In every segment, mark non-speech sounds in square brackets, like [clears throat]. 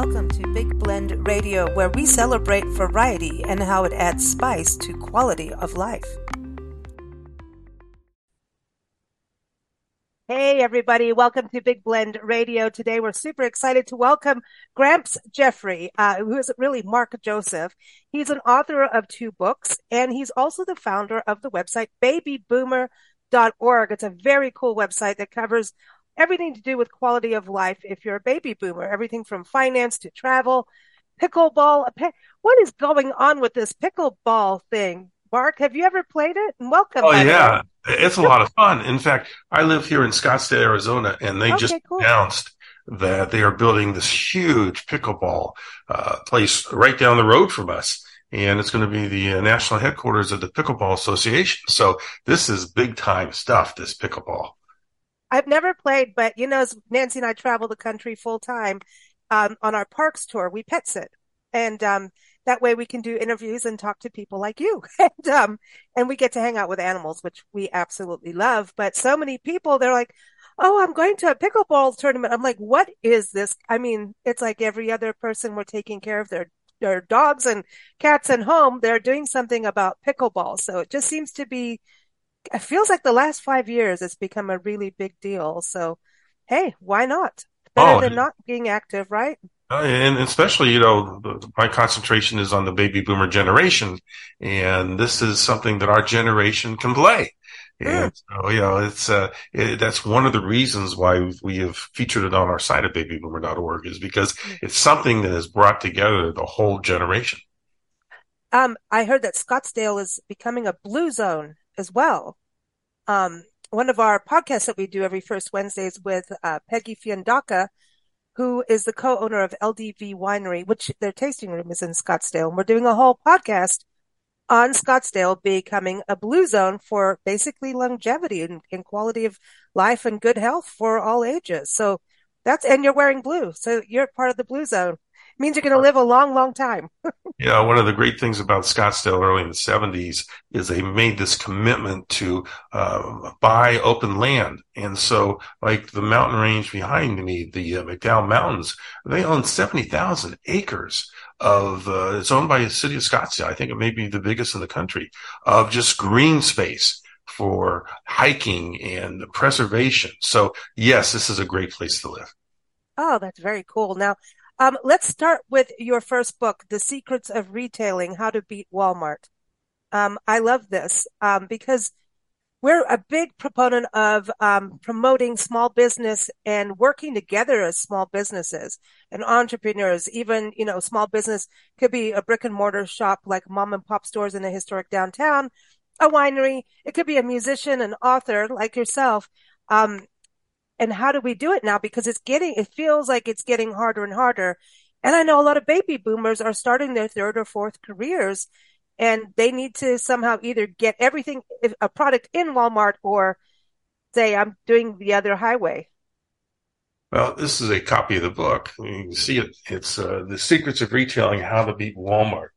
Welcome to Big Blend Radio, where we celebrate variety and how it adds spice to quality of life. Hey, everybody. Welcome to Big Blend Radio. Today, we're super excited to welcome Gramps Jeffrey, uh, who is really Marc Joseph. He's an author of two books, and he's also the founder of the website babyboomer.org. It's a very cool website that covers everything to do with quality of life if you're a baby boomer, everything from finance to travel, pickleball. What is going on with this pickleball thing? Marc, have you ever played it? And welcome. Oh, yeah. It's a lot of fun. In fact, I live here in Scottsdale, Arizona, and they okay, just cool. announced that they are building this huge pickleball uh, place right down the road from us. And it's going to be the uh, national headquarters of the Pickleball Association. So this is big time stuff, this pickleball. I've never played, but you know, Nancy and I travel the country full time um, on our parks tour, we pet sit, and um, that way we can do interviews and talk to people like you, [laughs] and um, and we get to hang out with animals, which we absolutely love. But so many people, they're like, "Oh, I'm going to a pickleball tournament." I'm like, "What is this?" I mean, it's like every other person we're taking care of their their dogs and cats at home. They're doing something about pickleball, so it just seems to be it feels like the last five years it's become a really big deal. So, hey, why not? Better oh, than not being active, right? Uh, and especially, you know, my concentration is on the baby boomer generation, and this is something that our generation can play. And so, you know, it's, uh, it, that's one of the reasons why we have featured it on our site at babyboomer.org is because mm. it's something that has brought together the whole generation. Um, I heard that Scottsdale is becoming a blue zone as well. Um, one of our podcasts that we do every first Wednesdays with uh, Peggy Fiandaca, who is the co-owner of LDV Winery, which their tasting room is in Scottsdale. And we're doing a whole podcast on Scottsdale becoming a blue zone for basically longevity and, and quality of life and good health for all ages. So that's, and you're wearing blue. So you're part of the blue zone means you're going to live a long, long time. [laughs] yeah, one of the great things about Scottsdale early in the 70s is they made this commitment to uh, buy open land. And so, like the mountain range behind me, the uh, McDowell Mountains, they own 70,000 acres of, uh, it's owned by the city of Scottsdale. I think it may be the biggest in the country of just green space for hiking and preservation. So yes, this is a great place to live. Oh, that's very cool. Now, um, let's start with your first book, The Secrets of Retailing, How to Beat Walmart. Um, I love this, um, because we're a big proponent of, um, promoting small business and working together as small businesses and entrepreneurs. Even, you know, small business could be a brick and mortar shop like mom and pop stores in a historic downtown, a winery. It could be a musician, an author like yourself. Um, and how do we do it now? Because it's getting, it feels like it's getting harder and harder. And I know a lot of baby boomers are starting their third or fourth careers and they need to somehow either get everything, a product in Walmart or say, I'm doing the other highway. Well, this is a copy of the book. You can see it. It's uh, The Secrets of Retailing How to Beat Walmart.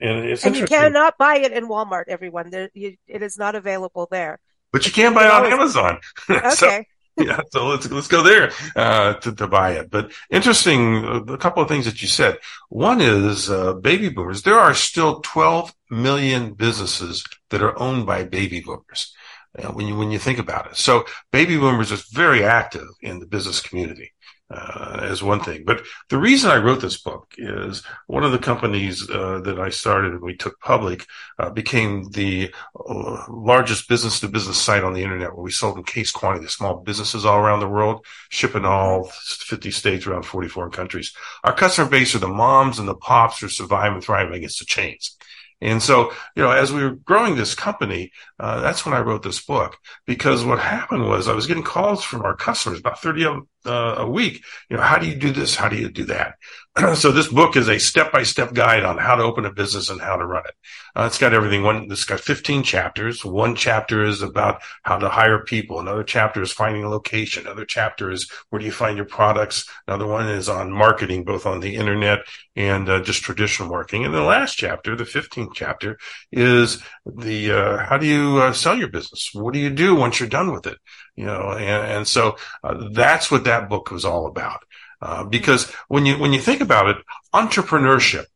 And it's and you cannot buy it in Walmart, everyone. There, you, it is not available there. But you can buy it on Amazon. [laughs] Okay. so, [laughs] yeah, so let's let's go there uh, to to buy it. But interesting, uh, a couple of things that you said. One is uh, baby boomers. There are still 12 million businesses that are owned by baby boomers. Uh, when you when you think about it, so baby boomers is very active in the business community uh, as one thing. But the reason I wrote this book is one of the companies uh, that I started and we took public uh, became the uh, largest business to business site on the internet where we sold in case quantity to small businesses all around the world, shipping all 50 states around 44 countries. Our customer base are the moms and the pops who survive and thriving against the chains. And so, you know, as we were growing this company, uh, that's when I wrote this book because what happened was I was getting calls from our customers, about 30 of uh, a week. You know, how do you do this? How do you do that? [clears throat] so this book is a step by step guide on how to open a business and how to run it. Uh, it's got everything. One, it's got 15 chapters. One chapter is about how to hire people. Another chapter is finding a location. Another chapter is where do you find your products? Another one is on marketing, both on the internet and uh, just traditional marketing. And the last chapter, the 15th chapter is the, uh, how do you uh, sell your business? What do you do once you're done with it? You know, and, and so uh, that's what that book was all about. Uh, because when you, when you think about it, entrepreneurship,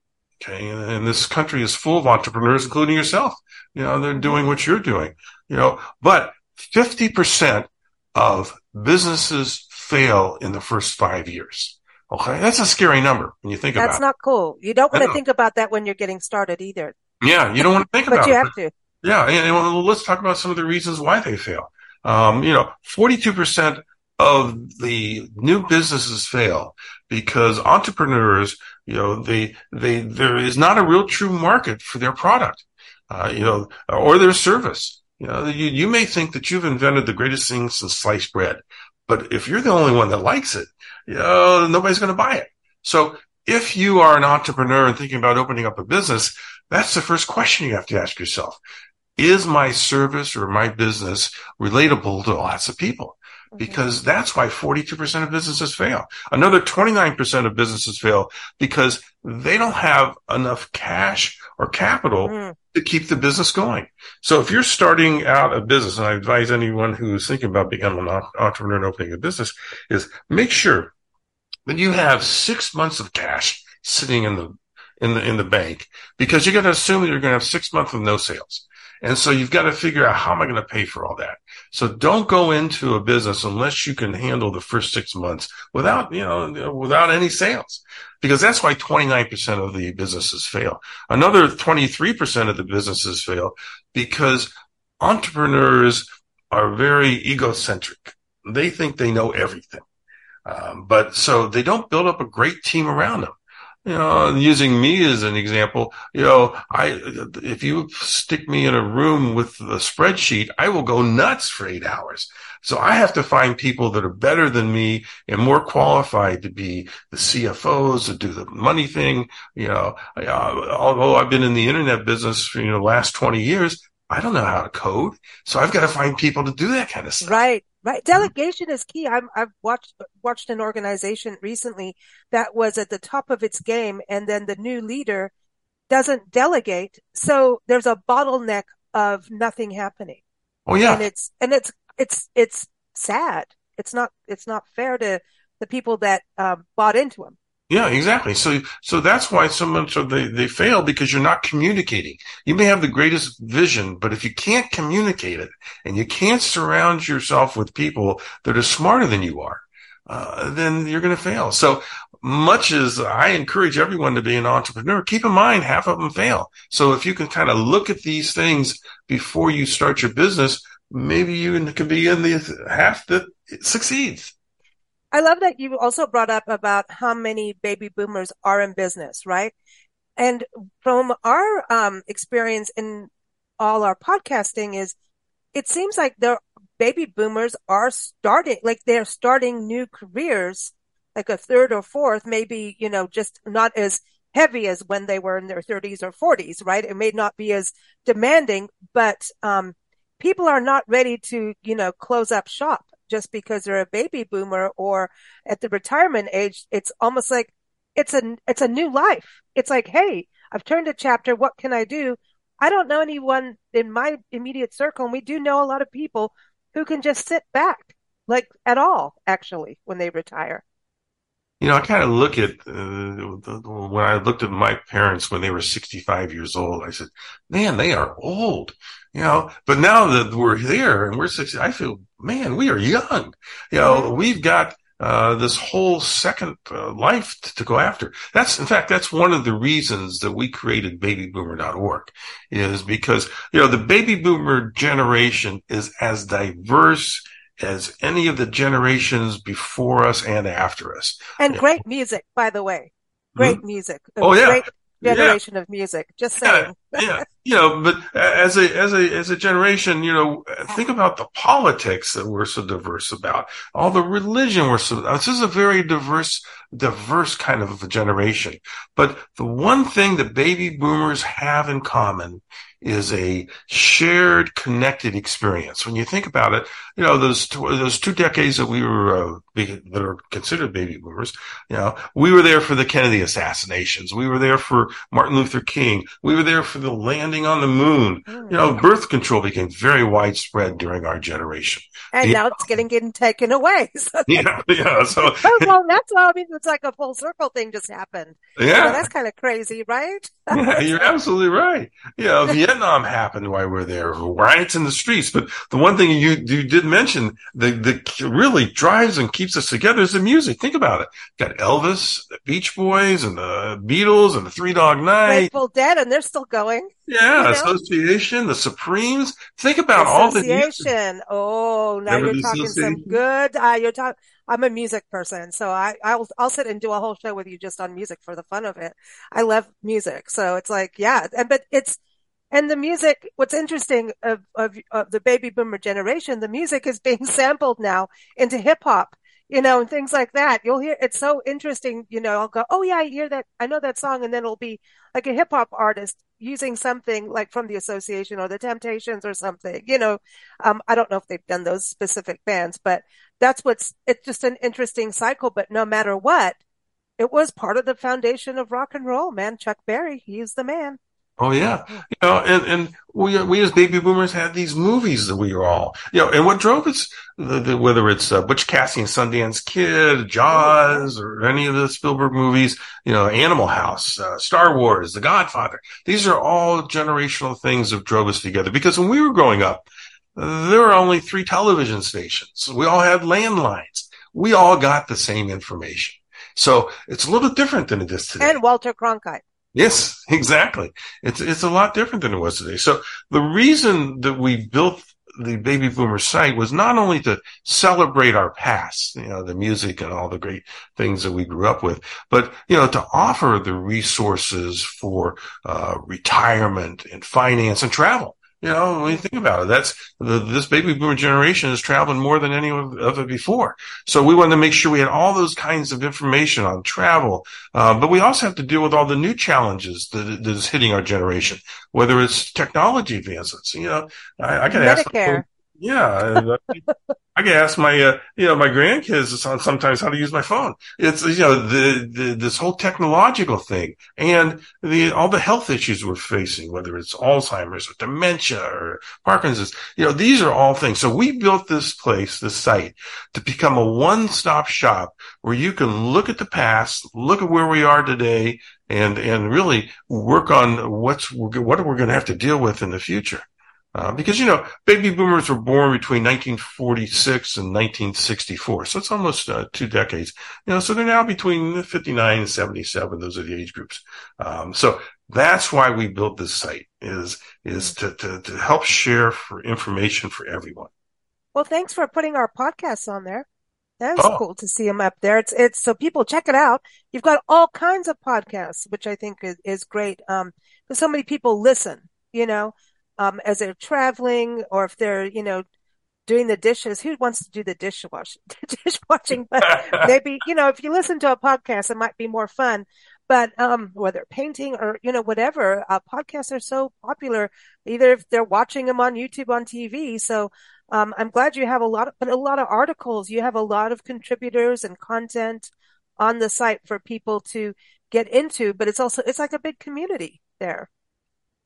okay, and, and this country is full of entrepreneurs, including yourself. You know, they're doing what you're doing, you know, but 50% of businesses fail in the first five years. Okay. That's a scary number when you think That's about That's not cool. You don't want to think about that when you're getting started either. Yeah. You don't want to think [laughs] about it. But you have to. Yeah. And, and, let's talk about some of the reasons why they fail. Um, you know, 42% of the new businesses fail because entrepreneurs, you know, they, they, there is not a real true market for their product, uh, you know, or their service. You know, you, you may think that you've invented the greatest thing since sliced bread, but if you're the only one that likes it, you know, nobody's going to buy it. So if you are an entrepreneur and thinking about opening up a business, that's the first question you have to ask yourself. Is my service or my business relatable to lots of people? Because that's why 42% of businesses fail. Another 29% of businesses fail because they don't have enough cash or capital mm. to keep the business going. So if you're starting out a business, and I advise anyone who's thinking about becoming an entrepreneur and opening a business is make sure that you have six months of cash sitting in the in the in the bank because you're going to assume that you're going to have six months of no sales. And so you've got to figure out how am I going to pay for all that? So don't go into a business unless you can handle the first six months without, you know, without any sales, because that's why 29% of the businesses fail. Another 23% of the businesses fail because entrepreneurs are very egocentric. They think they know everything. Um, but so they don't build up a great team around them you know, using me as an example, you know, I, if you stick me in a room with a spreadsheet, I will go nuts for eight hours. So I have to find people that are better than me and more qualified to be the CFOs to do the money thing. You know, uh, although I've been in the internet business for, you know, last 20 years, I don't know how to code. So I've got to find people to do that kind of stuff. Right. Right. Delegation is key. i have watched, watched an organization recently that was at the top of its game and then the new leader doesn't delegate. So there's a bottleneck of nothing happening. Oh yeah. And it's, and it's, it's, it's sad. It's not, it's not fair to the people that um, bought into them. Yeah, exactly. So, so that's why so much of they, they fail because you're not communicating. You may have the greatest vision, but if you can't communicate it and you can't surround yourself with people that are smarter than you are, uh, then you're going to fail. So much as I encourage everyone to be an entrepreneur, keep in mind half of them fail. So if you can kind of look at these things before you start your business, maybe you can be in the half that succeeds. I love that you also brought up about how many baby boomers are in business, right? And from our um, experience in all our podcasting is it seems like the baby boomers are starting, like they're starting new careers, like a third or fourth, maybe, you know, just not as heavy as when they were in their 30s or 40s, right? It may not be as demanding, but, um, people are not ready to, you know, close up shop just because they're a baby boomer or at the retirement age. It's almost like it's a, it's a new life. It's like, Hey, I've turned a chapter. What can I do? I don't know anyone in my immediate circle. And we do know a lot of people who can just sit back like at all, actually, when they retire. You know, I kind of look at uh, when I looked at my parents when they were 65 years old. I said, "Man, they are old." You know, but now that we're there and we're 60, I feel, man, we are young. You know, we've got uh, this whole second uh, life to, to, go after. That's, in fact, that's one of the reasons that we created babyboomer.org is because, you know, the baby boomer generation is as diverse as any of the generations before us and after us. And great music, by the way. Great mm-hmm. music. Oh, yeah. Great generation yeah. of music. Just saying. Yeah, [laughs] yeah, you know, but as a as a as a generation, you know, think about the politics that we're so diverse about, all the religion we're so. This is a very diverse, diverse kind of a generation. But the one thing that baby boomers have in common is a shared, connected experience. When you think about it, you know, those, those two decades that we were, uh, that are considered baby boomers, you know, we were there for the Kennedy assassinations. We were there for Martin Luther King. We were there for the landing on the moon. You know, birth control became very widespread during our generation. And yeah. now it's getting, getting taken away. [laughs] So [laughs] yeah, yeah. So, [laughs] oh, well, that's why I mean, it's like a full circle thing just happened. Yeah. So that's kind of crazy, right? yeah, you're absolutely right. Yeah. Vietnam happened while we are there, riots in the streets. But the one thing you, you did mention that, really drives and keeps us together is the music. Think about it. Got Elvis, the Beach Boys, and the Beatles, and the Three Dog Night. Grateful Dead, and they're still going. Yeah, you know? Association, the Supremes. Think about all the Association. Oh, now Remember you're talking some good. Uh, you're talking. I'm a music person, so I I'll I'll sit and do a whole show with you just on music for the fun of it. I love music, so it's like yeah, and but it's and the music, what's interesting of, of, of the baby boomer generation, the music is being [laughs] sampled now into hip hop, you know, and things like that. You'll hear, it's so interesting, you know, I'll go, oh yeah, I hear that, I know that song. And then it'll be like a hip hop artist using something like from the association or the Temptations or something, you know. Um, I don't know if they've done those specific bands, but that's what's, it's just an interesting cycle. But no matter what, it was part of the foundation of rock and roll, man. Chuck Berry, he's the man. Oh yeah, you know, and and we we as baby boomers had these movies that we were all, you know, and what drove us, the, the, whether it's uh, Butch Cassidy and Sundance Kid, Jaws, or any of the Spielberg movies, you know, Animal House, uh, Star Wars, The Godfather. These are all generational things that drove us together. Because when we were growing up, there were only three television stations. We all had landlines. We all got the same information. So it's a little different than it is today. And Walter Cronkite. Yes, exactly. It's it's a lot different than it was today. So the reason that we built the baby boomer site was not only to celebrate our past, you know, the music and all the great things that we grew up with, but, you know, to offer the resources for uh, retirement and finance and travel. You know, when you think about it, that's the, this baby boomer generation is traveling more than any of, it before. So we wanted to make sure we had all those kinds of information on travel. Uh, but we also have to deal with all the new challenges that, that is hitting our generation, whether it's technology advances. You know, I, I can ask. Yeah. I can ask my, uh, you know, my grandkids sometimes how to use my phone. It's, you know, the, the, this whole technological thing and the, all the health issues we're facing, whether it's Alzheimer's or dementia or Parkinson's, you know, these are all things. So we built this place, this site to become a one-stop shop where you can look at the past, look at where we are today and, and really work on what's, what we're going to have to deal with in the future. Uh, because, you know, baby boomers were born between 1946 and 1964. So it's almost uh, two decades. You know, so they're now between 59 and 77. Those are the age groups. Um, so that's why we built this site is, is to, to, to help share for information for everyone. Well, thanks for putting our podcasts on there. That's oh. cool to see them up there. It's, it's so people check it out. You've got all kinds of podcasts, which I think is, is great. Um, because so many people listen, you know, um, as they're traveling or if they're, you know, doing the dishes. Who wants to do the dishwash, [laughs] dishwashing? [laughs] But maybe, you know, if you listen to a podcast, it might be more fun. But, um, whether painting or, you know, whatever, uh, podcasts are so popular, either if they're watching them on YouTube, on TV. So, um, I'm glad you have a lot of, but a lot of articles. You have a lot of contributors and content on the site for people to get into, but it's also, it's like a big community there.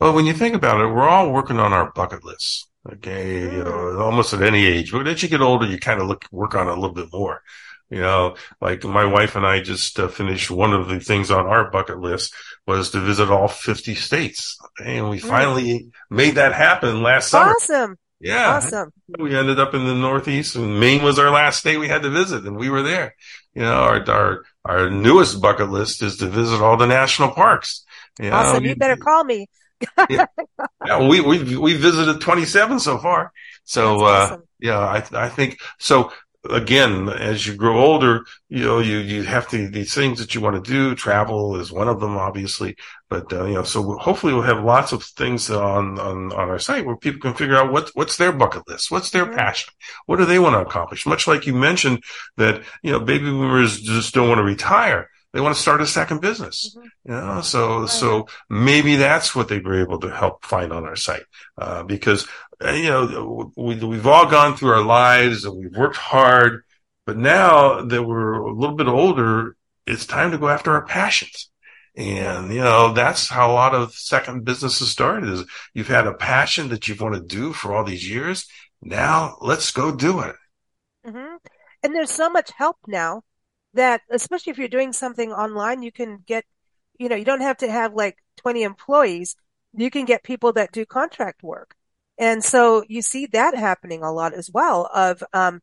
Well, when you think about it, we're all working on our bucket lists. Okay, you know, mm. almost at any age. But as you get older, you kind of look work on it a little bit more. You know, like my wife and I just uh, finished one of the things on our bucket list was to visit all 50 states. And we mm. finally made that happen last summer. Awesome. Yeah. Awesome. We ended up in the Northeast and Maine was our last state we had to visit and we were there. You know, our, our, our newest bucket list is to visit all the national parks. You awesome. Know, you better call me yeah. yeah. we we we visited 27 so far. So uh, awesome. yeah, I I think so. Again, as you grow older, you know you you have to these things that you want to do. Travel is one of them, obviously. But uh, you know, so hopefully we'll have lots of things on on on our site where people can figure out what what's their bucket list, what's their mm-hmm. passion, what do they want to accomplish. Much like you mentioned that you know baby boomers just don't want to retire they want to start a second business. Mm-hmm. You know, so so maybe that's what they were able to help find on our site uh, because uh, you know we, we've all gone through our lives and we've worked hard, but now that we're a little bit older, it's time to go after our passions. And, you know, that's how a lot of second businesses started is you've had a passion that you've wanted to do for all these years. Now let's go do it. Mm-hmm. And there's so much help now that, especially if you're doing something online, you can get, you know, you don't have to have like 20 employees. You can get people that do contract work. And so you see that happening a lot as well of, um,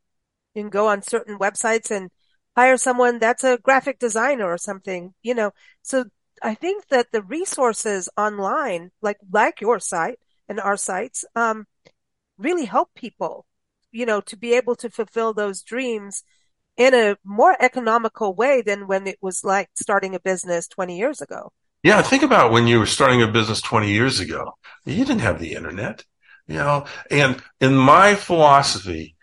you can go on certain websites and hire someone that's a graphic designer or something, you know. So I think that the resources online, like like your site and our sites, um, really help people, you know, to be able to fulfill those dreams in a more economical way than when it was like starting a business 20 years ago. Yeah, think about when you were starting a business 20 years ago. You didn't have the internet, you know, and in my philosophy,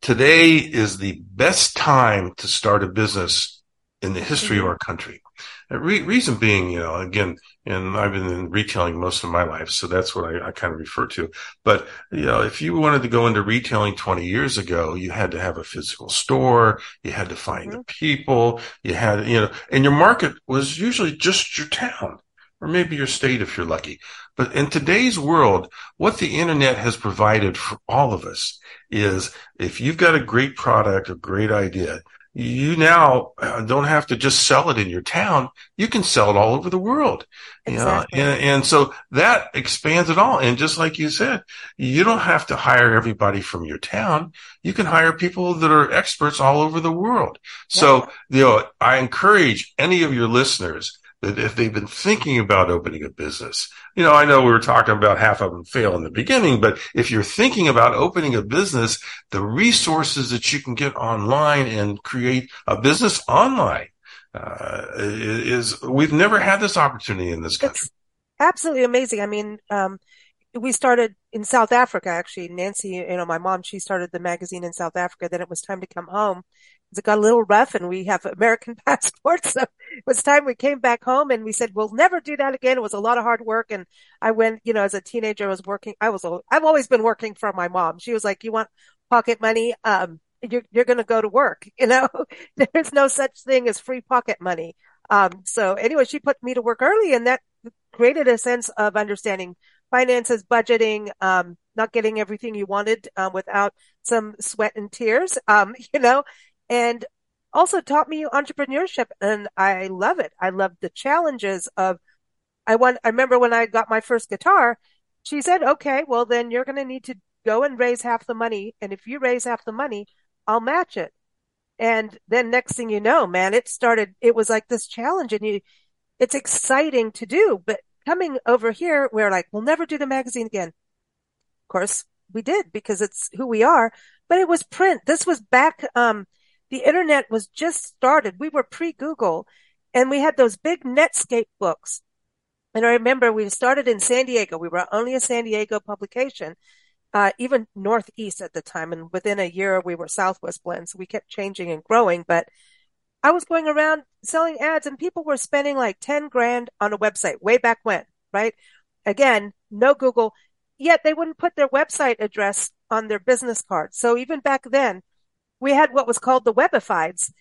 today is the best time to start a business in the history mm-hmm. of our country. Re- reason being, you know, again, and I've been in retailing most of my life, so that's what I, I, kind of refer to. But, you know, if you wanted to go into retailing 20 years ago, you had to have a physical store, you had to find mm-hmm. the people, you had, you know, and your market was usually just your town or maybe your state if you're lucky. But in today's world, what the internet has provided for all of us is if you've got a great product, a great idea, you now uh, don't have to just sell it in your town. You can sell it all over the world. Exactly. You know? and, and so that expands it all. And just like you said, you don't have to hire everybody from your town. You can hire people that are experts all over the world. Yeah. So, you know, I encourage any of your listeners that if they've been thinking about opening a business, you know, I know we were talking about half of them fail in the beginning, but if you're thinking about opening a business, the resources that you can get online and create a business online uh, is we've never had this opportunity in this country. It's absolutely amazing. I mean, um, we started in South Africa, actually. Nancy, you know, my mom, she started the magazine in South Africa. Then it was time to come home it got a little rough and we have American [laughs] passports. So it was time we came back home and we said, we'll never do that again. It was a lot of hard work. And I went, you know, as a teenager, I was working. I was, I've always been working for my mom. She was like, you want pocket money? Um, you're, you're going to go to work. [laughs] You know, [laughs] there's no such thing as free pocket money. Um, so anyway, she put me to work early and that created a sense of understanding finances, budgeting, um, not getting everything you wanted, um, without some sweat and tears. Um, you know, and also taught me entrepreneurship and I love it. I love the challenges of I want I remember when I got my first guitar, she said, "Okay, well then you're going to need to go and raise half the money and if you raise half the money, I'll match it." And then next thing you know, man, it started it was like this challenge and you it's exciting to do, but coming over here we're like, "We'll never do the magazine again." Of course, we did because it's who we are, but it was print. This was back um the internet was just started. We were pre Google and we had those big Netscape books. And I remember we started in San Diego. We were only a San Diego publication, uh, even Northeast at the time. And within a year, we were Southwest Blend. So we kept changing and growing. But I was going around selling ads and people were spending like 10 grand on a website way back when, right? Again, no Google, yet they wouldn't put their website address on their business card. So even back then, we had what was called the webifieds.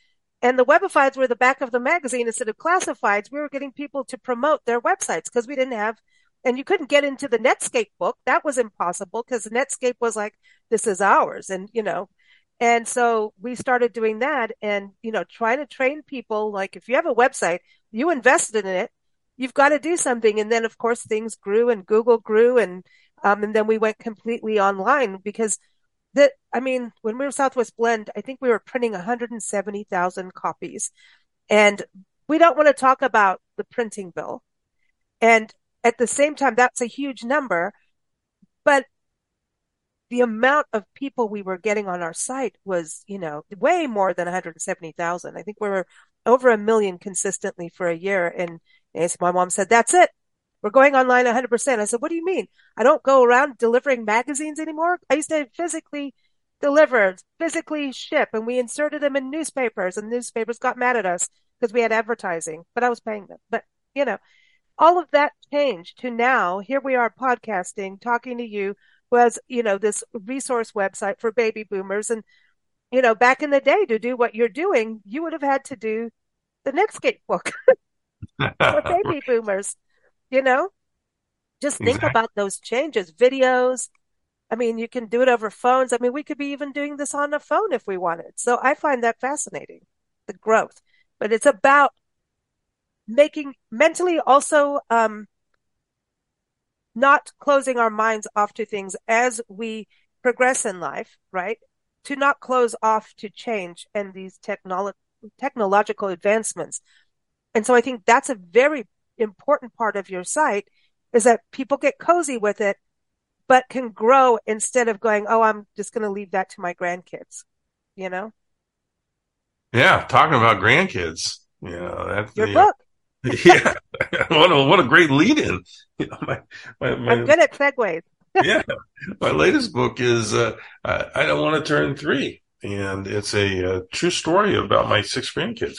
And the webifieds were the back of the magazine instead of classifieds. We were getting people to promote their websites because we didn't have, and you couldn't get into the Netscape book. That was impossible because Netscape was like, this is ours. And, you know, and so we started doing that and, you know, trying to train people. Like if you have a website, you invested in it, you've got to do something. And then of course things grew and Google grew and, um, and then we went completely online because that I mean, when we were Southwest Blend, I think we were printing 170,000 copies. And we don't want to talk about the printing bill. And at the same time, that's a huge number. But the amount of people we were getting on our site was, you know, way more than 170,000. I think we were over a million consistently for a year. And my mom said, that's it. We're going online 100%. I said, what do you mean? I don't go around delivering magazines anymore. I used to physically deliver, physically ship, and we inserted them in newspapers and newspapers got mad at us because we had advertising, but I was paying them. But, you know, all of that changed to now here we are podcasting, talking to you who has, you know, this resource website for baby boomers. And, you know, back in the day to do what you're doing, you would have had to do the Netscape book [laughs] [laughs] for baby boomers, you know? Just think exactly. about those changes, videos. I mean, you can do it over phones. I mean, we could be even doing this on a phone if we wanted. So I find that fascinating, the growth. But it's about making mentally also um, not closing our minds off to things as we progress in life, right? To not close off to change and these technolo- technological advancements. And so I think that's a very important part of your site is that people get cozy with it, but can grow instead of going, Oh, I'm just going to leave that to my grandkids, you know? Yeah. Talking about grandkids, you know, that's your the, book. [laughs] yeah, what a what a great lead in. [laughs] You know, my, my, my, I'm good at segues. [laughs] yeah, my latest book is uh, I, I, don't want to turn three, and it's a, a, true story about my six grandkids.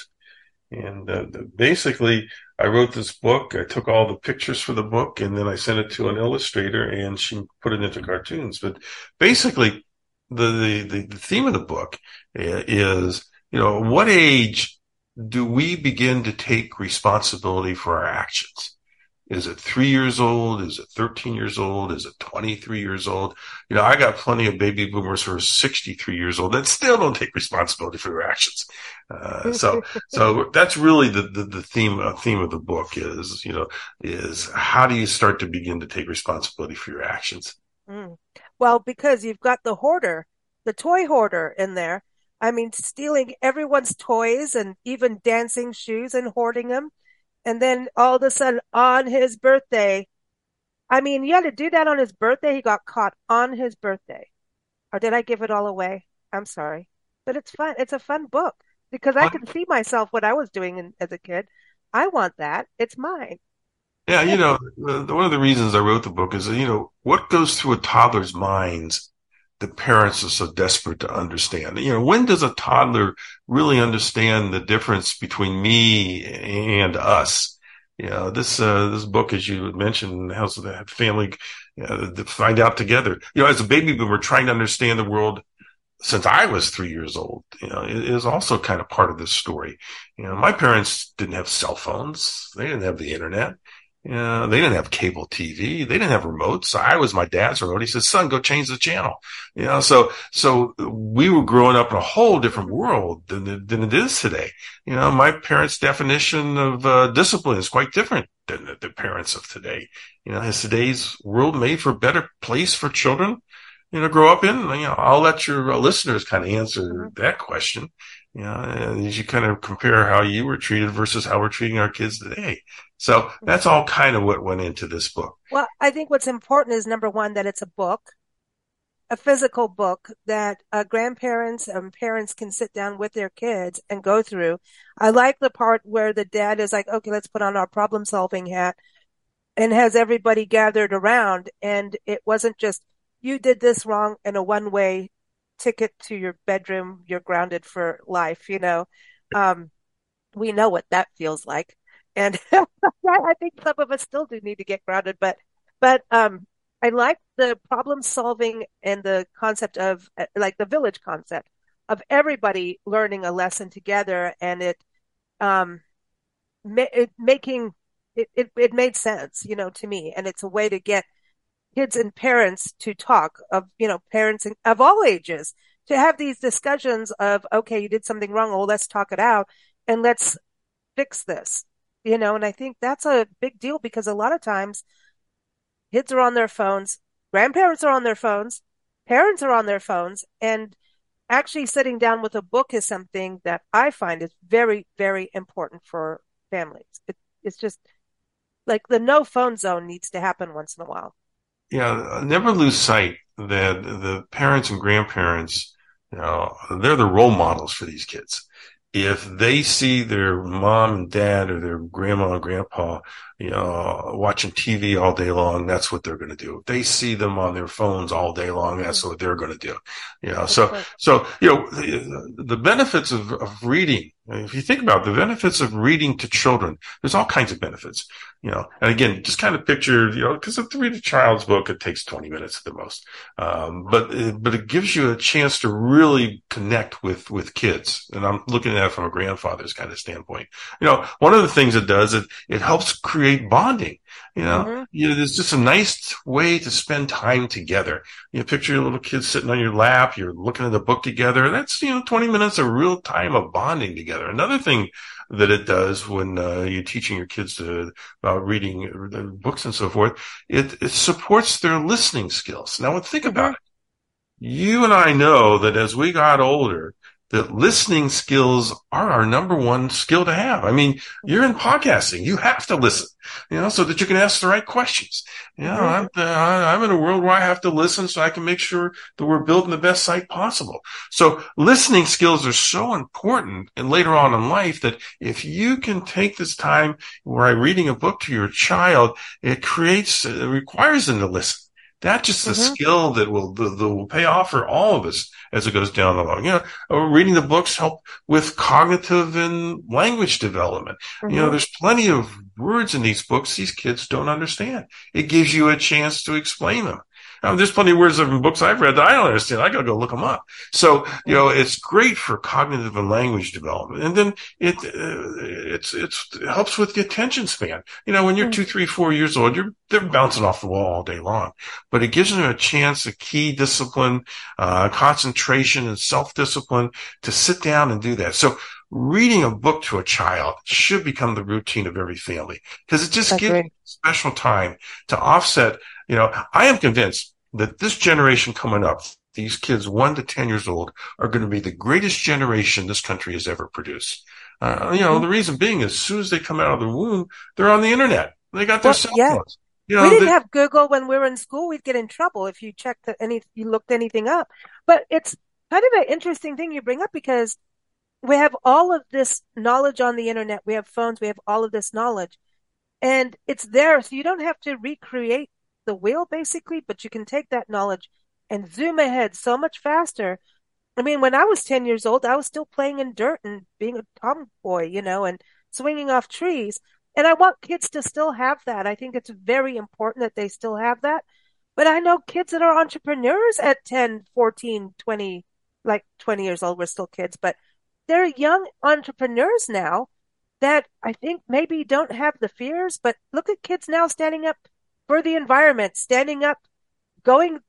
And uh, basically, I wrote this book. I took all the pictures for the book, and then I sent it to an illustrator, and she put it into cartoons. But basically, the the, the theme of the book uh, is you know what age do we begin to take responsibility for our actions? Is it three years old? Is it 13 years old? Is it 23 years old? You know, I got plenty of baby boomers who are 63 years old that still don't take responsibility for their actions. Uh, so, [laughs] so that's really the, the, the theme, uh, theme of the book is, you know, is how do you start to begin to take responsibility for your actions? Mm. Well, because you've got the hoarder, the toy hoarder in there I mean, stealing everyone's toys and even dancing shoes and hoarding them. And then all of a sudden on his birthday, I mean, you had to do that on his birthday. He got caught on his birthday. Or did I give it all away? I'm sorry. But it's fun. It's a fun book because I can see myself what I was doing in, as a kid. I want that. It's mine. Yeah, you know, one of the reasons I wrote the book is, you know, what goes through a toddler's minds the parents are so desperate to understand. You know, when does a toddler really understand the difference between me and us? You know, this, uh, this book, as you mentioned, helps the family find out together. You know, as a baby boomer trying to understand the world since I was three years old, you know, it is also kind of part of this story. You know, my parents didn't have cell phones. They didn't have the internet. Know, they didn't have cable TV. They didn't have remotes. I was my dad's remote. He said, son, go change the channel. You know, so, so we were growing up in a whole different world than, than it is today. You know, my parents' definition of uh, discipline is quite different than the, the parents of today. You know, is today's world made for a better place for children? You know, grow up in. You know, I'll let your listeners kind of answer mm-hmm. that question. You know, as you kind of compare how you were treated versus how we're treating our kids today. So that's all kind of what went into this book. Well, I think what's important is number one, that it's a book, a physical book that uh, grandparents and parents can sit down with their kids and go through. I like the part where the dad is like, okay, let's put on our problem solving hat and has everybody gathered around. And it wasn't just, you did this wrong in a one way ticket to your bedroom. You're grounded for life, you know. Um, we know what that feels like. And [laughs] I think some of us still do need to get grounded, but, but, um, I like the problem solving and the concept of uh, like the village concept of everybody learning a lesson together and it, um, ma- it making, it, it, it made sense, you know, to me. And it's a way to get kids and parents to talk of, you know, parents of all ages to have these discussions of, okay, you did something wrong. Well, let's talk it out and let's fix this you know, and I think that's a big deal because a lot of times kids are on their phones, grandparents are on their phones, parents are on their phones, and actually sitting down with a book is something that I find is very, very important for families. It, it's just like the no phone zone needs to happen once in a while. Yeah, never lose sight that the parents and grandparents, you know, they're the role models for these kids if they see their mom and dad or their grandma and grandpa, you know, watching TV all day long, that's what they're going to do. If they see them on their phones all day long, that's mm-hmm. what they're going to do. You know, so, so, you know, the, the benefits of, of reading if you think about the benefits of reading to children, there's all kinds of benefits, you know. And again, just kind of picture, you know, because if to read a child's book, it takes 20 minutes at the most. Um, but, but it gives you a chance to really connect with, with kids. And I'm looking at it from a grandfather's kind of standpoint. You know, one of the things it does, it, it helps create bonding. You know, mm-hmm. you know, there's just a nice way to spend time together. You know, picture your little kids sitting on your lap, you're looking at the book together. That's, you know, 20 minutes of real time of bonding together. Another thing that it does when uh, you're teaching your kids to, about reading books and so forth, it, it supports their listening skills. Now, think mm-hmm. about it. You and I know that as we got older, that listening skills are our number one skill to have. I mean, you're in podcasting. You have to listen, you know, so that you can ask the right questions. You know. I'm, I'm in a world where I have to listen so I can make sure that we're building the best site possible. So listening skills are so important and later on in life that if you can take this time where I'm reading a book to your child, it creates, it requires them to listen. That's just a mm-hmm. skill that will, that will pay off for all of us as it goes down the line. You know, uh, reading the books help with cognitive and language development. Mm-hmm. You know, mm-hmm. there's plenty of words in these books these kids don't understand. It gives you a chance to explain them. Um, there's plenty of words in books I've read that I don't understand. I gotta go look them up. So, you know, it's great for cognitive and language development. And then it, uh, it's, it's, it helps with the attention span. You know, when you're mm. two, three, four years old, you're, they're bouncing off the wall all day long, but it gives them a chance, a key discipline, uh, concentration and self-discipline to sit down and do that. So reading a book to a child should become the routine of every family because it just gives special time to offset. You know, I am convinced that this generation coming up, these kids one to 10 years old are going to be the greatest generation this country has ever produced. Uh, you know, the reason being as soon as they come out of the womb, they're on the internet. They got their well, cell yeah. phones. You know, we didn't they, have Google when we were in school. We'd get in trouble if you checked any, you looked anything up. But it's kind of an interesting thing you bring up because we have all of this knowledge on the internet. We have phones. We have all of this knowledge and it's there. So you don't have to recreate the wheel basically, but you can take that knowledge and zoom ahead so much faster. I mean, when I was 10 years old, I was still playing in dirt and being a tomboy, you know, and swinging off trees. And I want kids to still have that. I think it's very important that they still have that. But I know kids that are entrepreneurs at 10, 14, 20, like 20 years old. We're still kids, but they're young entrepreneurs now that I think maybe don't have the fears. But look at kids now standing up for the environment, standing up, going,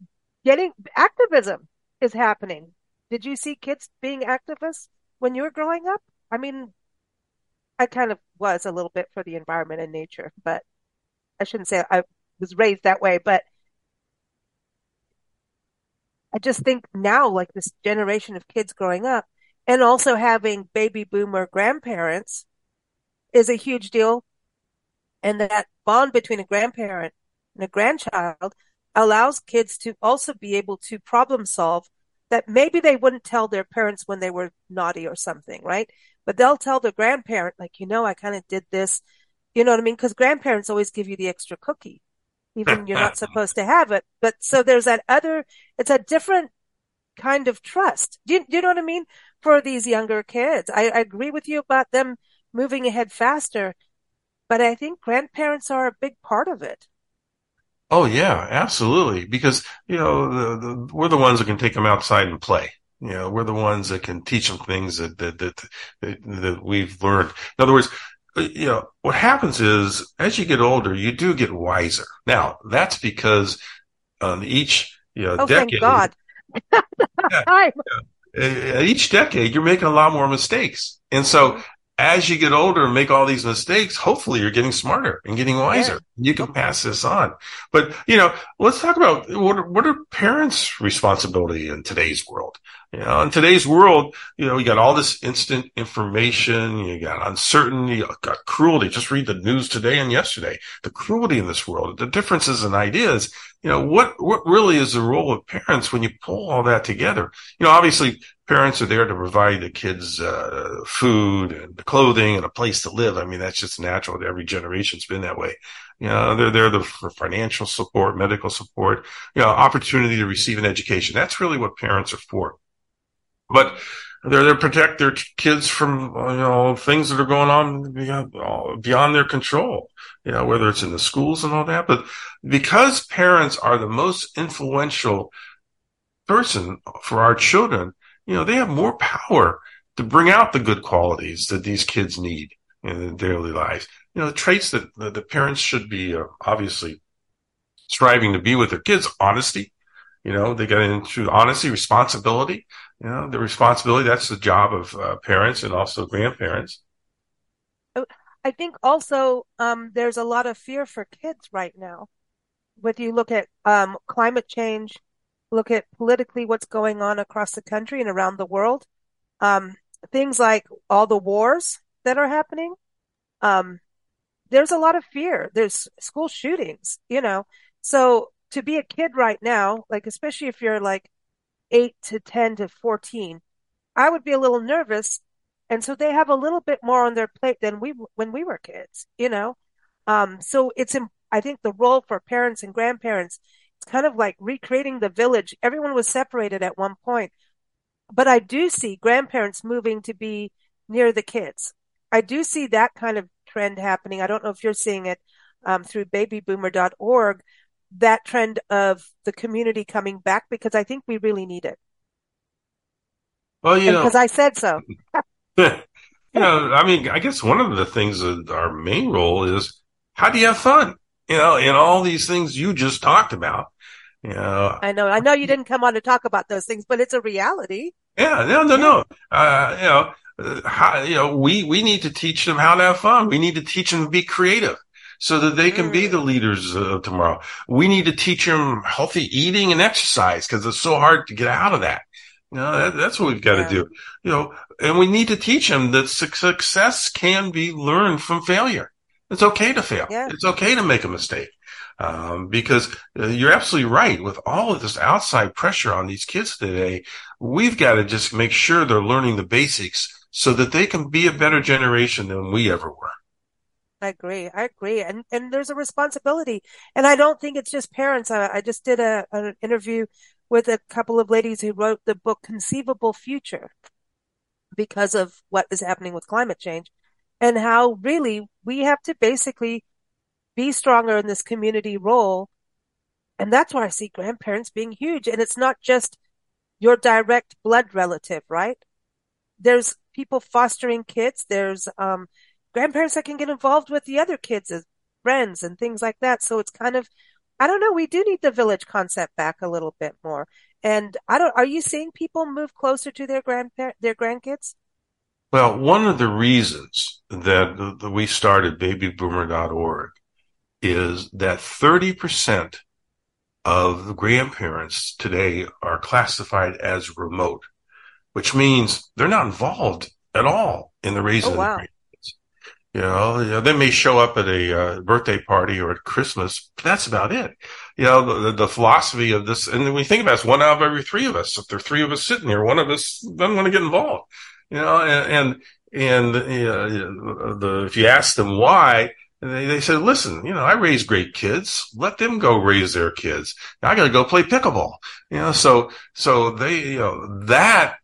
getting activism is happening. Did you see kids being activists when you were growing up? I mean, I kind of was a little bit for the environment and nature, but I shouldn't say I was raised that way, but I just think now, like this generation of kids growing up and also having baby boomer grandparents is a huge deal. And that bond between a grandparent and a grandchild allows kids to also be able to problem solve that maybe they wouldn't tell their parents when they were naughty or something, right? But they'll tell their grandparent, like, you know, I kind of did this. You know what I mean? Because grandparents always give you the extra cookie, even you're not [laughs] supposed to have it. But so there's that other, it's a different kind of trust. Do you, do you know what I mean? For these younger kids. I, I agree with you about them moving ahead faster, but I think grandparents are a big part of it. Oh yeah, absolutely. Because you know, the, the, we're the ones that can take them outside and play. You know, we're the ones that can teach them things that that that, that, that we've learned. In other words, uh, you know, what happens is as you get older, you do get wiser. Now, that's because on each you know oh, decade, thank God. [laughs] yeah, [laughs] yeah, each decade, you're making a lot more mistakes, and so as you get older and make all these mistakes, hopefully you're getting smarter and getting wiser. Yeah. You can pass this on. But, you know, let's talk about what, what are parents' responsibility in today's world? You know, in today's world, you know, you got all this instant information, you got uncertainty, you got cruelty. Just read the news today and yesterday. The cruelty in this world, the differences in ideas. You know, what, what really is the role of parents when you pull all that together? You know, obviously parents are there to provide the kids uh, food and clothing and a place to live. I mean, that's just natural. Every generation's been that way. You know, they're there for financial support, medical support, you know, opportunity to receive an education. That's really what parents are for. But they're there to protect their kids from you know things that are going on beyond their control. You know, whether it's in the schools and all that, but because parents are the most influential person for our children, you know, they have more power to bring out the good qualities that these kids need in their daily lives. You know, the traits that the parents should be uh, obviously striving to be with their kids, honesty. You know, they get into honesty, responsibility. You know, the responsibility, that's the job of uh, parents and also grandparents. I think also um, there's a lot of fear for kids right now. Whether you look at um, climate change, look at politically what's going on across the country and around the world, um, things like all the wars that are happening. Um, there's a lot of fear. There's school shootings, you know. So to be a kid right now, like especially if you're like eight to 10 to 14, I would be a little nervous. And so they have a little bit more on their plate than we, when we were kids, you know? Um, so it's, I think the role for parents and grandparents, it's kind of like recreating the village. Everyone was separated at one point, but I do see grandparents moving to be near the kids. I do see that kind of trend happening. I don't know if you're seeing it um, through babyboomer.org, that trend of the community coming back because I think we really need it. Well, you and know, because I said so. [laughs] [laughs] you know, I mean, I guess one of the things that our main role is how do you have fun? You know, in all these things you just talked about. You know, I know, I know you didn't come on to talk about those things, but it's a reality. Yeah, no, no, no. Uh, you know, uh, how, you know, we, we need to teach them how to have fun. We need to teach them to be creative so that they can be the mm. leaders of tomorrow. We need to teach them healthy eating and exercise because it's so hard to get out of that. You know, that, that's what we've got yeah. to do. You know, and we need to teach them that success can be learned from failure. It's okay to fail. Yeah. It's okay to make a mistake. Um, because uh, you're absolutely right. With all of this outside pressure on these kids today, we've got to just make sure they're learning the basics so that they can be a better generation than we ever were. I agree. I agree. And, and there's a responsibility. And I don't think it's just parents. I, I just did a, an interview with a couple of ladies who wrote the book Conceivable Future because of what is happening with climate change and how really we have to basically be stronger in this community role. And that's why I see grandparents being huge. And it's not just your direct blood relative, right? There's people fostering kids. There's, um, grandparents that can get involved with the other kids as friends and things like that. So it's kind of, I don't know, we do need the village concept back a little bit more. And I don't, are you seeing people move closer to their grandparent, their grandkids? Well, one of the reasons that, that we started babyboomer.org is that 30% of grandparents today are classified as remote, which means they're not involved at all in the raising oh, wow. of you know, you know, they may show up at a uh, birthday party or at Christmas. But that's about it. You know, the, the philosophy of this, and we think about it, it's one out of every three of us. If there are three of us sitting here, one of us doesn't want to get involved. You know, and and, and know, the if you ask them why, they, they said, listen, you know, I raise great kids. Let them go raise their kids. Now I got to go play pickleball. You know, so so they, you know, that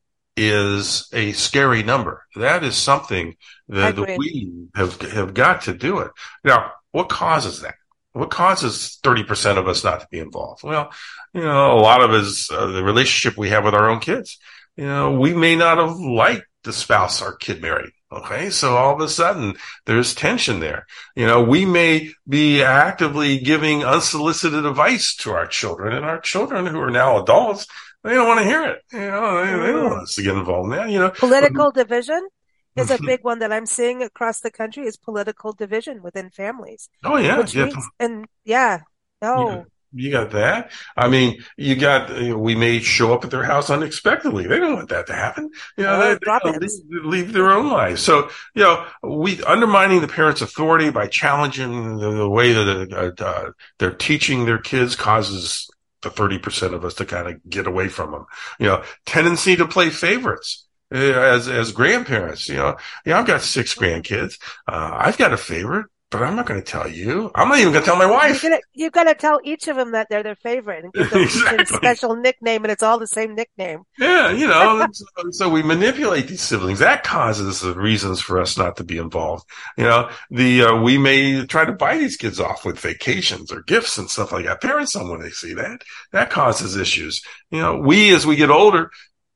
is a scary number. That is something that we have have got to do it. Now, what causes that? What causes 30% of us not to be involved? Well, you know, a lot of it is uh, the relationship we have with our own kids. You know, we may not have liked the spouse our kid married. Okay. So all of a sudden there's tension there. You know, we may be actively giving unsolicited advice to our children and our children who are now adults they don't want to hear it. You know, they, they don't want us to get involved in that. You know, political division is a [laughs] big one that I'm seeing across the country. Is political division within families. Oh yeah, yeah. Means, and yeah, oh. Yeah. You got that. I mean, you got. You know, we may show up at their house unexpectedly. They don't want that to happen. You know, oh, they, they leave, leave, their own lives. So, you know, we undermining the parents' authority by challenging the, the way that uh, uh, they're teaching their kids causes the 30% of us to kind of get away from them. You know, tendency to play favorites eh, as, as grandparents, you know, yeah, I've got six grandkids. Uh, I've got a favorite. But I'm not going to tell you. I'm not even going to tell my wife. You've got to tell each of them that they're their favorite and give them [laughs] exactly. a special nickname, and it's all the same nickname. Yeah, you know. [laughs] so, so, we manipulate these siblings. That causes the reasons for us not to be involved. You know, the uh, we may try to buy these kids off with vacations or gifts and stuff like that. Parents don't want see that. That causes issues. You know, we as we get older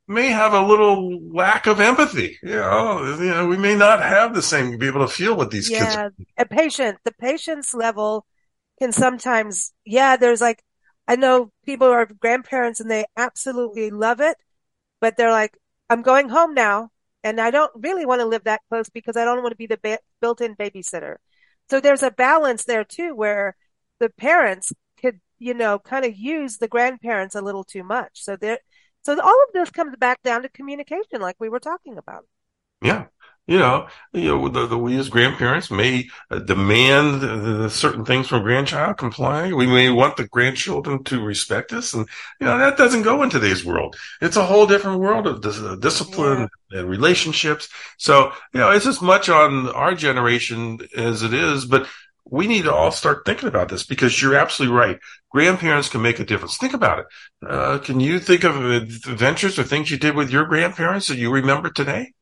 may have a little lack of empathy. You know, you know, we may not have the same, be able to feel what these yeah, kids are. A patient, the patience level can sometimes, yeah, there's like, I know people are grandparents and they absolutely love it, but they're like, I'm going home now and I don't really want to live that close because I don't want to be the ba- built-in babysitter. So there's a balance there too, where the parents could, you know, kind of use the grandparents a little too much. So there, so all of this comes back down to communication, like we were talking about. Yeah. You know, you know, the, the we as grandparents may uh, demand uh, certain things from grandchild comply. We may want the grandchildren to respect us, and you know that doesn't go in today's world. It's a whole different world of dis- uh, discipline yeah. and relationships. So you know, it's as much on our generation as it is, but we need to all start thinking about this because you're absolutely right. Grandparents can make a difference. Think about it. Uh, can you think of adventures or things you did with your grandparents that you remember today?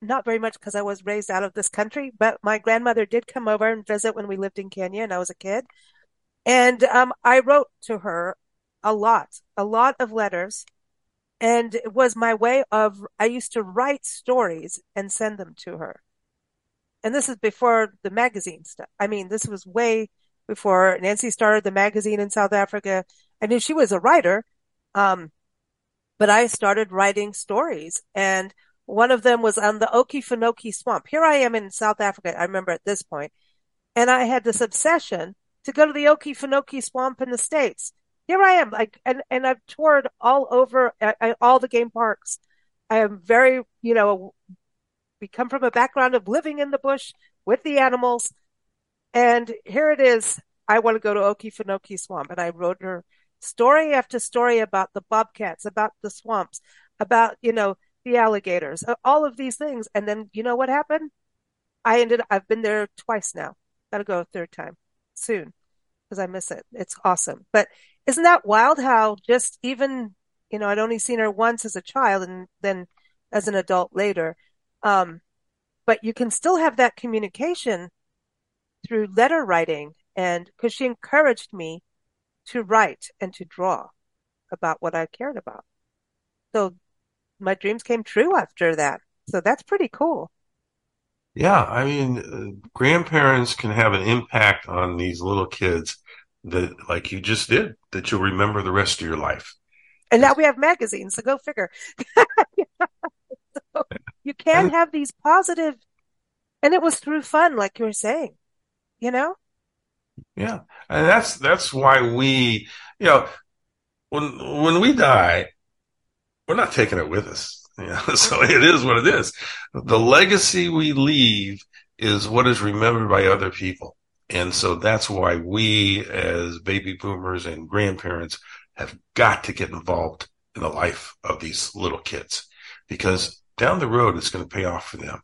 Not very much because I was raised out of this country, but my grandmother did come over and visit when we lived in Kenya and I was a kid. And um, I wrote to her a lot, a lot of letters. And it was my way of, I used to write stories and send them to her and this is before the magazine stuff. I mean, this was way before Nancy started the magazine in South Africa. I knew she was a writer. Um, but I started writing stories and one of them was on the Okefenokee swamp. Here I am in South Africa. I remember at this point and I had this obsession to go to the Okefenokee swamp in the States. Here I am, like, and, and I've toured all over uh, all the game parks. I am very, you know, we come from a background of living in the bush with the animals. And here it is. I want to go to Okefenokee Swamp. And I wrote her story after story about the bobcats, about the swamps, about, you know, the alligators, all of these things. And then you know what happened? I ended, I've been there twice now. Gotta go a third time soon because I miss it. It's awesome. But isn't that wild how just even, you know, I'd only seen her once as a child and then as an adult later. Um, but you can still have that communication through letter writing. And because she encouraged me to write and to draw about what I cared about. So my dreams came true after that. So that's pretty cool. Yeah. I mean, uh, grandparents can have an impact on these little kids that, like you just did, that you'll remember the rest of your life. And now we have magazines, so go figure. [laughs] [laughs] you can't have these positive, and it was through fun, like you were saying, you know? Yeah. And that's, that's why we, you know, when, when we die, we're not taking it with us. [laughs] You know? so it is what it is. The legacy we leave is what is remembered by other people. And so that's why we as baby boomers and grandparents have got to get involved in the life of these little kids because down the road, it's going to pay off for them.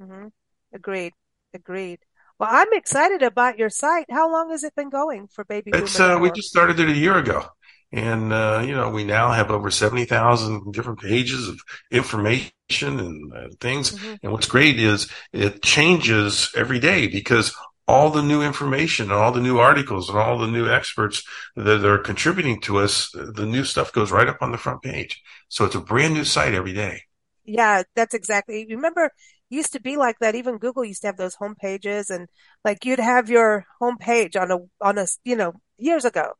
Mm-hmm. Agreed. Agreed. Well, I'm excited about your site. How long has it been going for Baby Boomer? It's, uh, we just started it a year ago. And, uh, you know, we now have over 70,000 different pages of information and uh, things. Mm-hmm. And what's great is it changes every day because all the new information and all the new articles and all the new experts that are contributing to us, the new stuff goes right up on the front page. So it's a brand new site every day. Yeah, that's exactly. Remember, used to be like that. Even Google used to have those home pages and like you'd have your home page on a, on a, you know, years ago,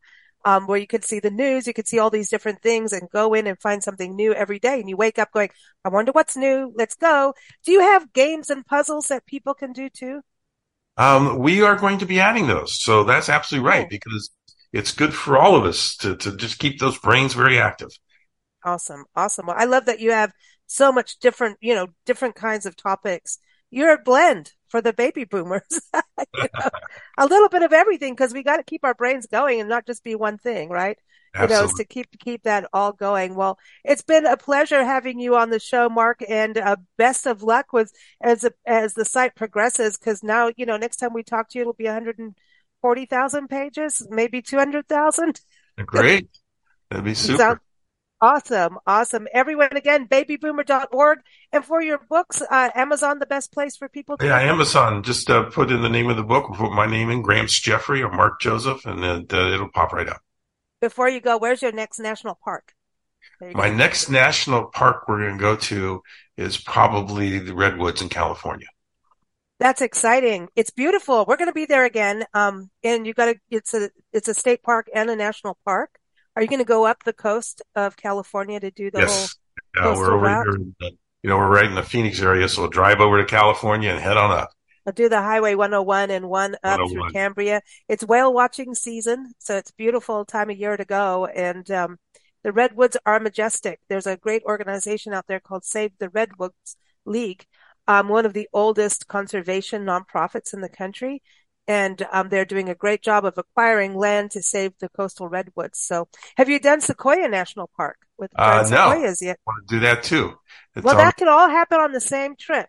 um, where you could see the news, you could see all these different things and go in and find something new every day. And you wake up going, I wonder what's new. Let's go. Do you have games and puzzles that people can do too? Um, we are going to be adding those. So that's absolutely right because it's good for all of us to, to just keep those brains very active. Awesome. Awesome. Well, I love that you have so much different, you know, different kinds of topics. You're a blend for the baby boomers. [laughs] you know, a little bit of everything because we got to keep our brains going and not just be one thing, right? Absolutely. you know, to keep keep that all going. Well, it's been a pleasure having you on the show, Marc, and uh, best of luck with as a, as the site progresses. Because now, you know, next time we talk to you, it'll be 140,000 pages, maybe 200,000. Great, that'd be [laughs] super. Awesome, awesome. Everyone, again, babyboomer.org, and for your books, uh, Amazon, the best place for people. to Yeah, Amazon. Just uh, put in the name of the book, put my name in, Gramps Jeffrey or Marc Joseph, and uh, it'll pop right up before you go, where's your next national park? My go. next national park we're going to go to is probably the Redwoods in California. That's exciting. It's beautiful. We're going to be there again. Um, and you've got to, it's a, it's a state park and a national park. Are you going to go up the coast of California to do the yes. whole? Yeah, we're over route? here. You know, we're right in the Phoenix area, so we'll drive over to California and head on up. I'll do the Highway 101 and one up through oh Cambria. It's whale watching season, so it's beautiful time of year to go. And um, the redwoods are majestic. There's a great organization out there called Save the Redwoods League, um, one of the oldest conservation nonprofits in the country. And um, they're doing a great job of acquiring land to save the coastal redwoods. So, have you done Sequoia National Park with uh, no. sequoias yet? I want to do that too. It's well, that could all happen on the same trip.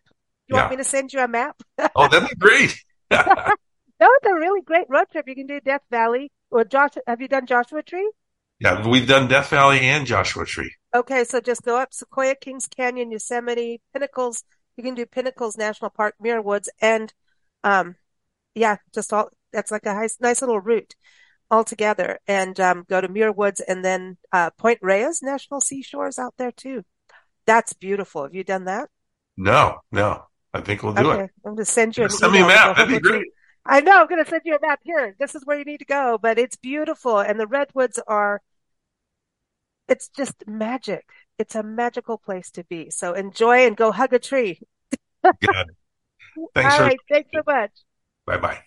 You yeah. want me to send you a map? [laughs] oh, that'd be great. [laughs] that was a really great road trip. You can do Death Valley or Josh. Have you done Joshua Tree? Yeah, we've done Death Valley and Joshua Tree. Okay, so just go up Sequoia, Kings Canyon, Yosemite, Pinnacles. You can do Pinnacles National Park, Muir Woods, and um, yeah, just all. That's like a nice, nice little route all together. And um, go to Muir Woods and then uh, Point Reyes National Seashores out there too. That's beautiful. Have you done that? No, no. I think we'll do okay. it. I'm going to send you an send me a map. That'd be great. I know. I'm going to send you a map here. This is where you need to go, but it's beautiful. And the redwoods are, it's just magic. It's a magical place to be. So enjoy and go hug a tree. [laughs] Thanks. All right. Thanks so much. Bye bye.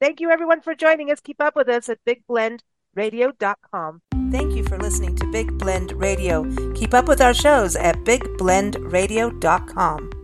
Thank you everyone for joining us. Keep up with us at bigblendradio.com. Thank you for listening to Big Blend Radio. Keep up with our shows at bigblendradio.com.